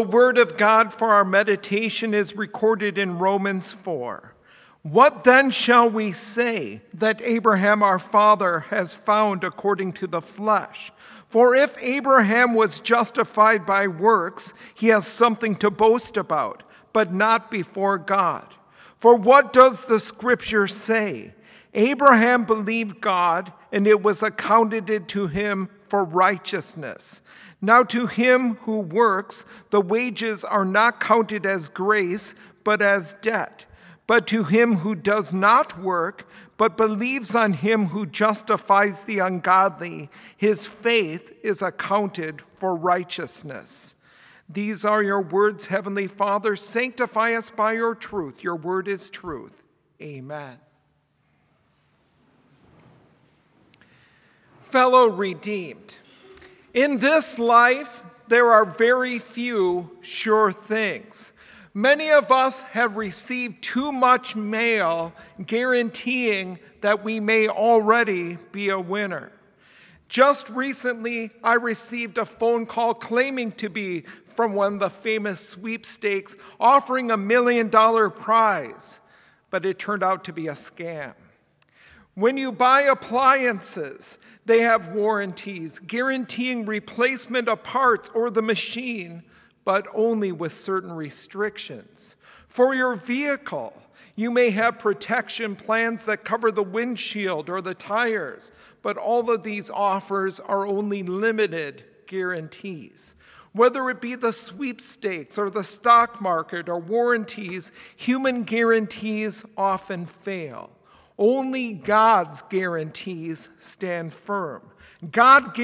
word of God for our meditation is recorded in Romans 4. What then shall we say that Abraham our father has found according to the flesh? For if Abraham was justified by works, he has something to boast about, but not before God. For what does the scripture say? Abraham believed God, and it was accounted to him for righteousness. Now, to him who works, the wages are not counted as grace, but as debt. But to him who does not work, but believes on him who justifies the ungodly, his faith is accounted for righteousness. These are your words, Heavenly Father. Sanctify us by your truth. Your word is truth. Amen. Fellow redeemed, in this life, there are very few sure things. Many of us have received too much mail guaranteeing that we may already be a winner. Just recently, I received a phone call claiming to be from one of the famous sweepstakes offering a million dollar prize, but it turned out to be a scam. When you buy appliances, they have warranties guaranteeing replacement of parts or the machine, but only with certain restrictions. For your vehicle, you may have protection plans that cover the windshield or the tires, but all of these offers are only limited guarantees. Whether it be the sweepstakes or the stock market or warranties, human guarantees often fail. Only God's guarantees stand firm. God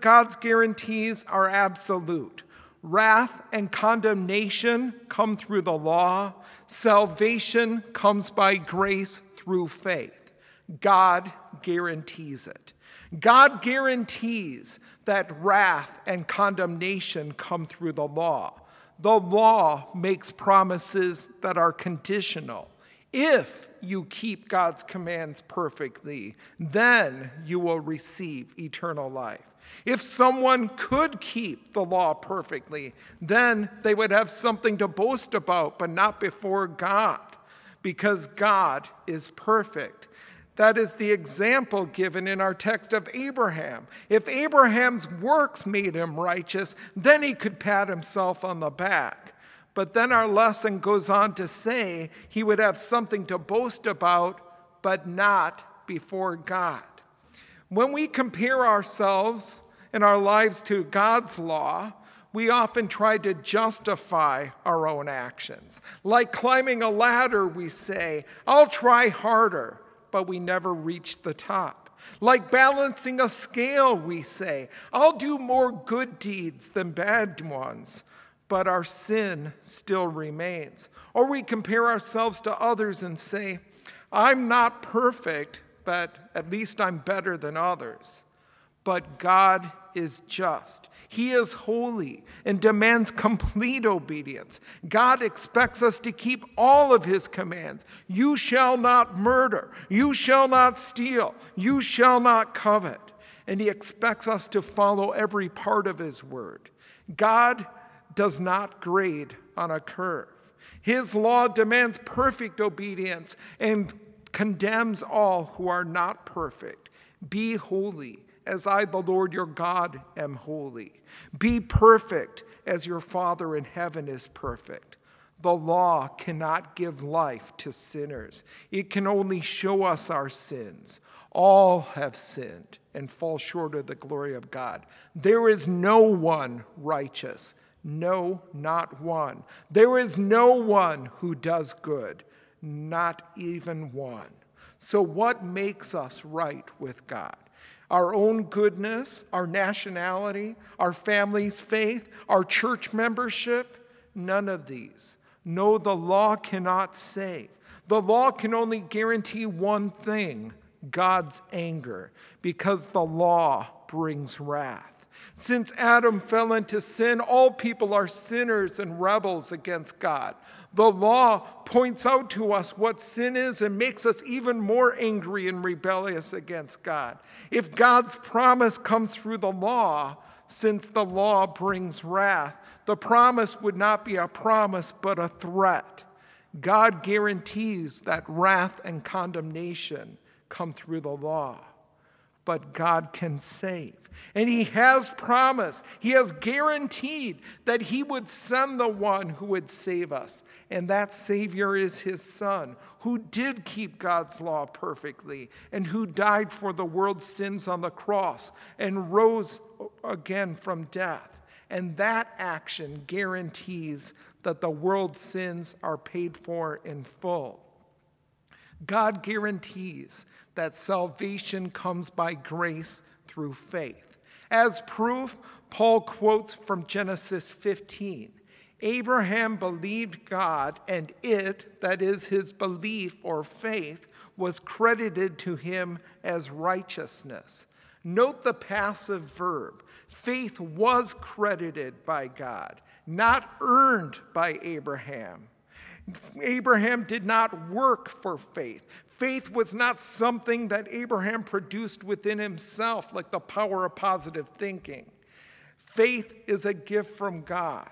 God's guarantees are absolute. Wrath and condemnation come through the law. Salvation comes by grace through faith. God guarantees it. God guarantees that wrath and condemnation come through the law. The law makes promises that are conditional. If you keep God's commands perfectly, then you will receive eternal life. If someone could keep the law perfectly, then they would have something to boast about, but not before God, because God is perfect. That is the example given in our text of Abraham. If Abraham's works made him righteous, then he could pat himself on the back. But then our lesson goes on to say he would have something to boast about, but not before God. When we compare ourselves and our lives to God's law, we often try to justify our own actions. Like climbing a ladder, we say, I'll try harder, but we never reach the top. Like balancing a scale, we say, I'll do more good deeds than bad ones, but our sin still remains. Or we compare ourselves to others and say, I'm not perfect, but at least I'm better than others. But God is just. He is holy and demands complete obedience. God expects us to keep all of His commands. You shall not murder. You shall not steal. You shall not covet. And He expects us to follow every part of His word. God does not grade on a curve. His law demands perfect obedience and condemns all who are not perfect. Be holy, as I, the Lord your God, am holy. Be perfect, as your Father in heaven is perfect. The law cannot give life to sinners, it can only show us our sins. All have sinned and fall short of the glory of God. There is no one righteous no, not one. There is no one who does good, not even one. So, what makes us right with God? Our own goodness, our nationality, our family's faith, our church membership? None of these. No, the law cannot save. The law can only guarantee one thing God's anger, because the law brings wrath. Since Adam fell into sin, all people are sinners and rebels against God. The law points out to us what sin is and makes us even more angry and rebellious against God. If God's promise comes through the law, since the law brings wrath. The promise would not be a promise, but a threat. God guarantees that wrath and condemnation come through the law but God can save. And He has promised, He has guaranteed that He would send the one who would save us. And that Savior is His Son, who did keep God's law perfectly and who died for the world's sins on the cross and rose again from death. And that action guarantees that the world's sins are paid for in full. God guarantees that salvation comes by grace through faith. As proof, Paul quotes from Genesis 15 Abraham believed God, and it, that is his belief or faith, was credited to him as righteousness. Note the passive verb. Faith was credited by God, not earned by Abraham. Abraham did not work for faith. Faith was not something that Abraham produced within himself, like the power of positive thinking. Faith is a gift from God.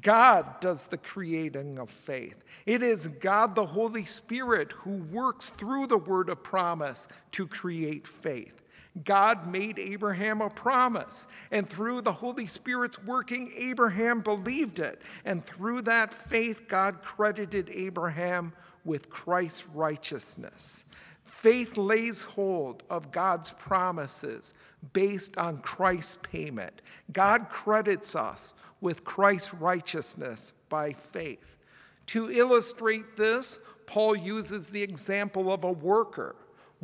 God does the creating of faith. It is God, the Holy Spirit, who works through the word of promise to create faith. God made Abraham a promise, and through the Holy Spirit's working, Abraham believed it. And through that faith, God credited Abraham with Christ's righteousness. Faith lays hold of God's promises based on Christ's payment. God credits us with Christ's righteousness by faith. To illustrate this, Paul uses the example of a worker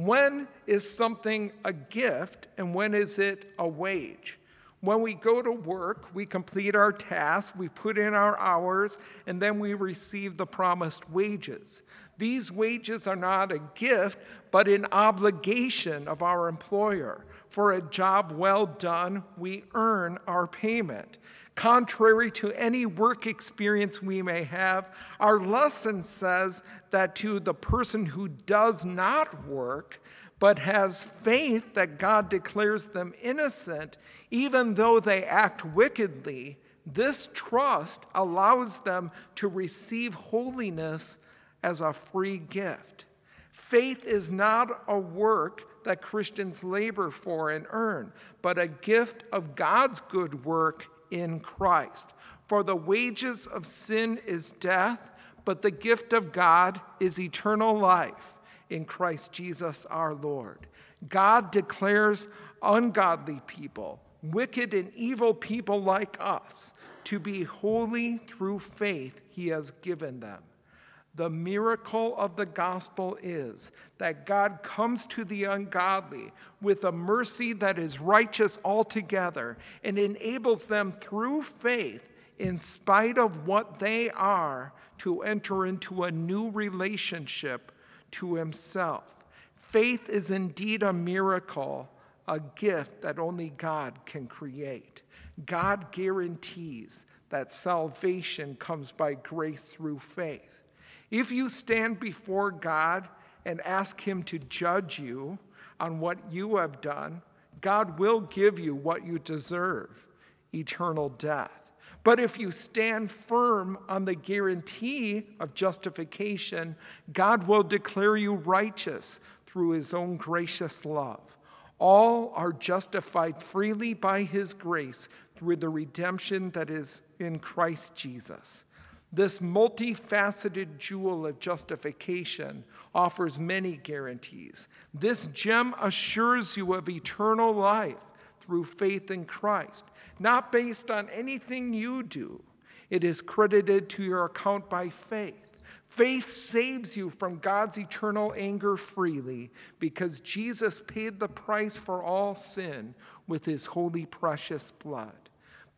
when is something a gift and when is it a wage? When we go to work, we complete our task, we put in our hours, and then we receive the promised wages. These wages are not a gift, but an obligation of our employer. For a job well done, we earn our payment. Contrary to any work experience we may have, our lesson says that to the person who does not work, but has faith that God declares them innocent, even though they act wickedly, this trust allows them to receive holiness as a free gift. Faith is not a work that Christians labor for and earn, but a gift of God's good work in Christ. For the wages of sin is death, but the gift of God is eternal life in Christ Jesus our Lord. God declares ungodly people, wicked and evil people like us, to be holy through faith he has given them. The miracle of the gospel is that God comes to the ungodly with a mercy that is righteous altogether and enables them through faith, in spite of what they are, to enter into a new relationship to Himself. Faith is indeed a miracle, a gift that only God can create. God guarantees that salvation comes by grace through faith. If you stand before God and ask Him to judge you on what you have done, God will give you what you deserve eternal death. But if you stand firm on the guarantee of justification, God will declare you righteous through His own gracious love. All are justified freely by His grace through the redemption that is in Christ Jesus. This multifaceted jewel of justification offers many guarantees. This gem assures you of eternal life through faith in Christ, not based on anything you do. It is credited to your account by faith. Faith saves you from God's eternal anger freely because Jesus paid the price for all sin with his holy, precious blood.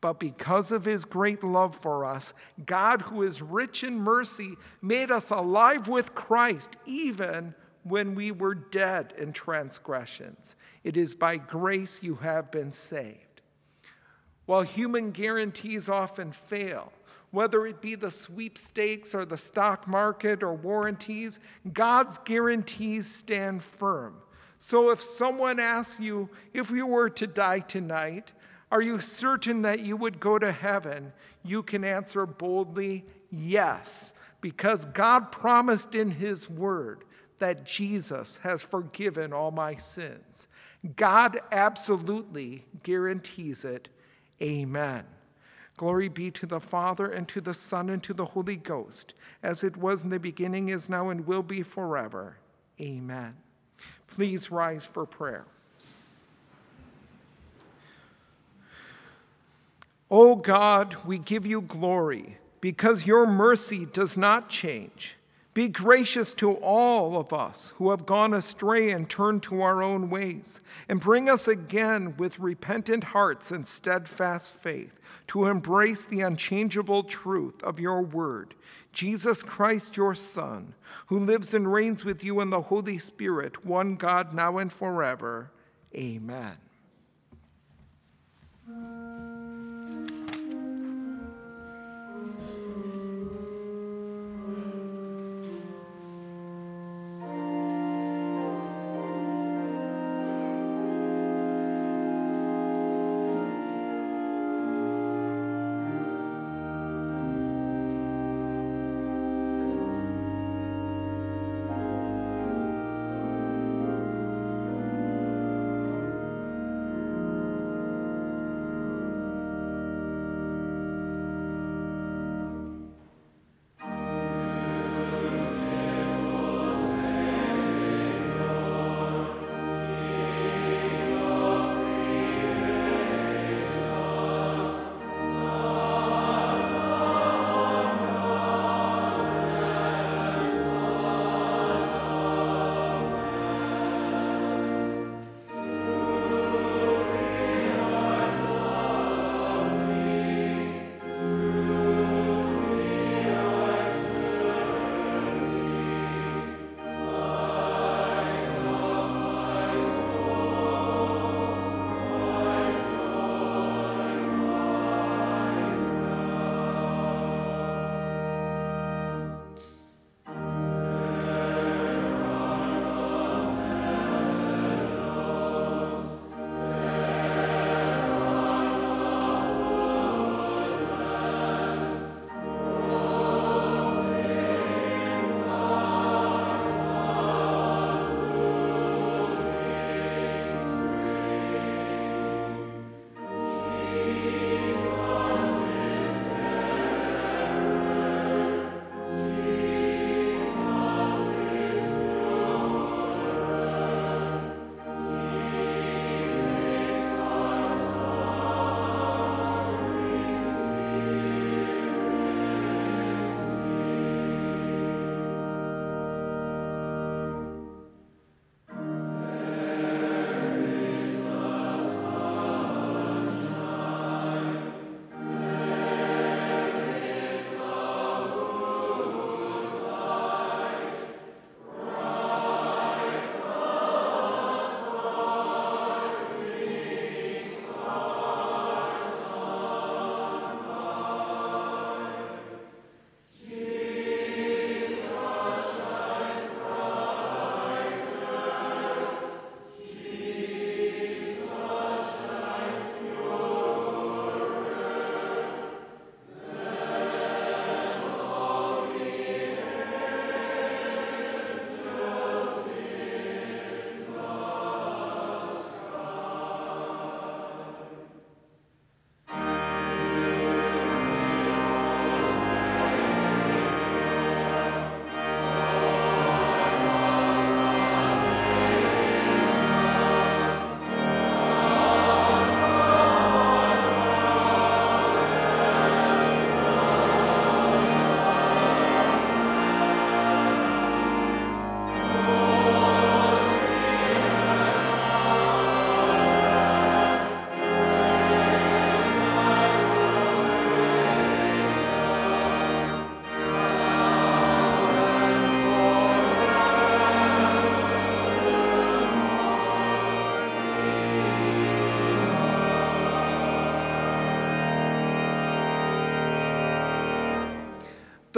But because of his great love for us, God, who is rich in mercy, made us alive with Christ even when we were dead in transgressions. It is by grace you have been saved. While human guarantees often fail, whether it be the sweepstakes or the stock market or warranties, God's guarantees stand firm. So if someone asks you, if you were to die tonight, Are you certain that you would go to heaven? You can answer boldly, yes, because God promised in His Word that Jesus has forgiven all my sins. God absolutely guarantees it. Amen. Glory be to the Father, and to the Son, and to the Holy Ghost, as it was in the beginning, is now, and will be forever. Amen. Please rise for prayer. O God, we give you glory because your mercy does not change. Be gracious to all of us who have gone astray and turned to our own ways, and bring us again with repentant hearts and steadfast faith to embrace the unchangeable truth of your word, Jesus Christ, your Son, who lives and reigns with you in the Holy Spirit, one God, now and forever. Amen.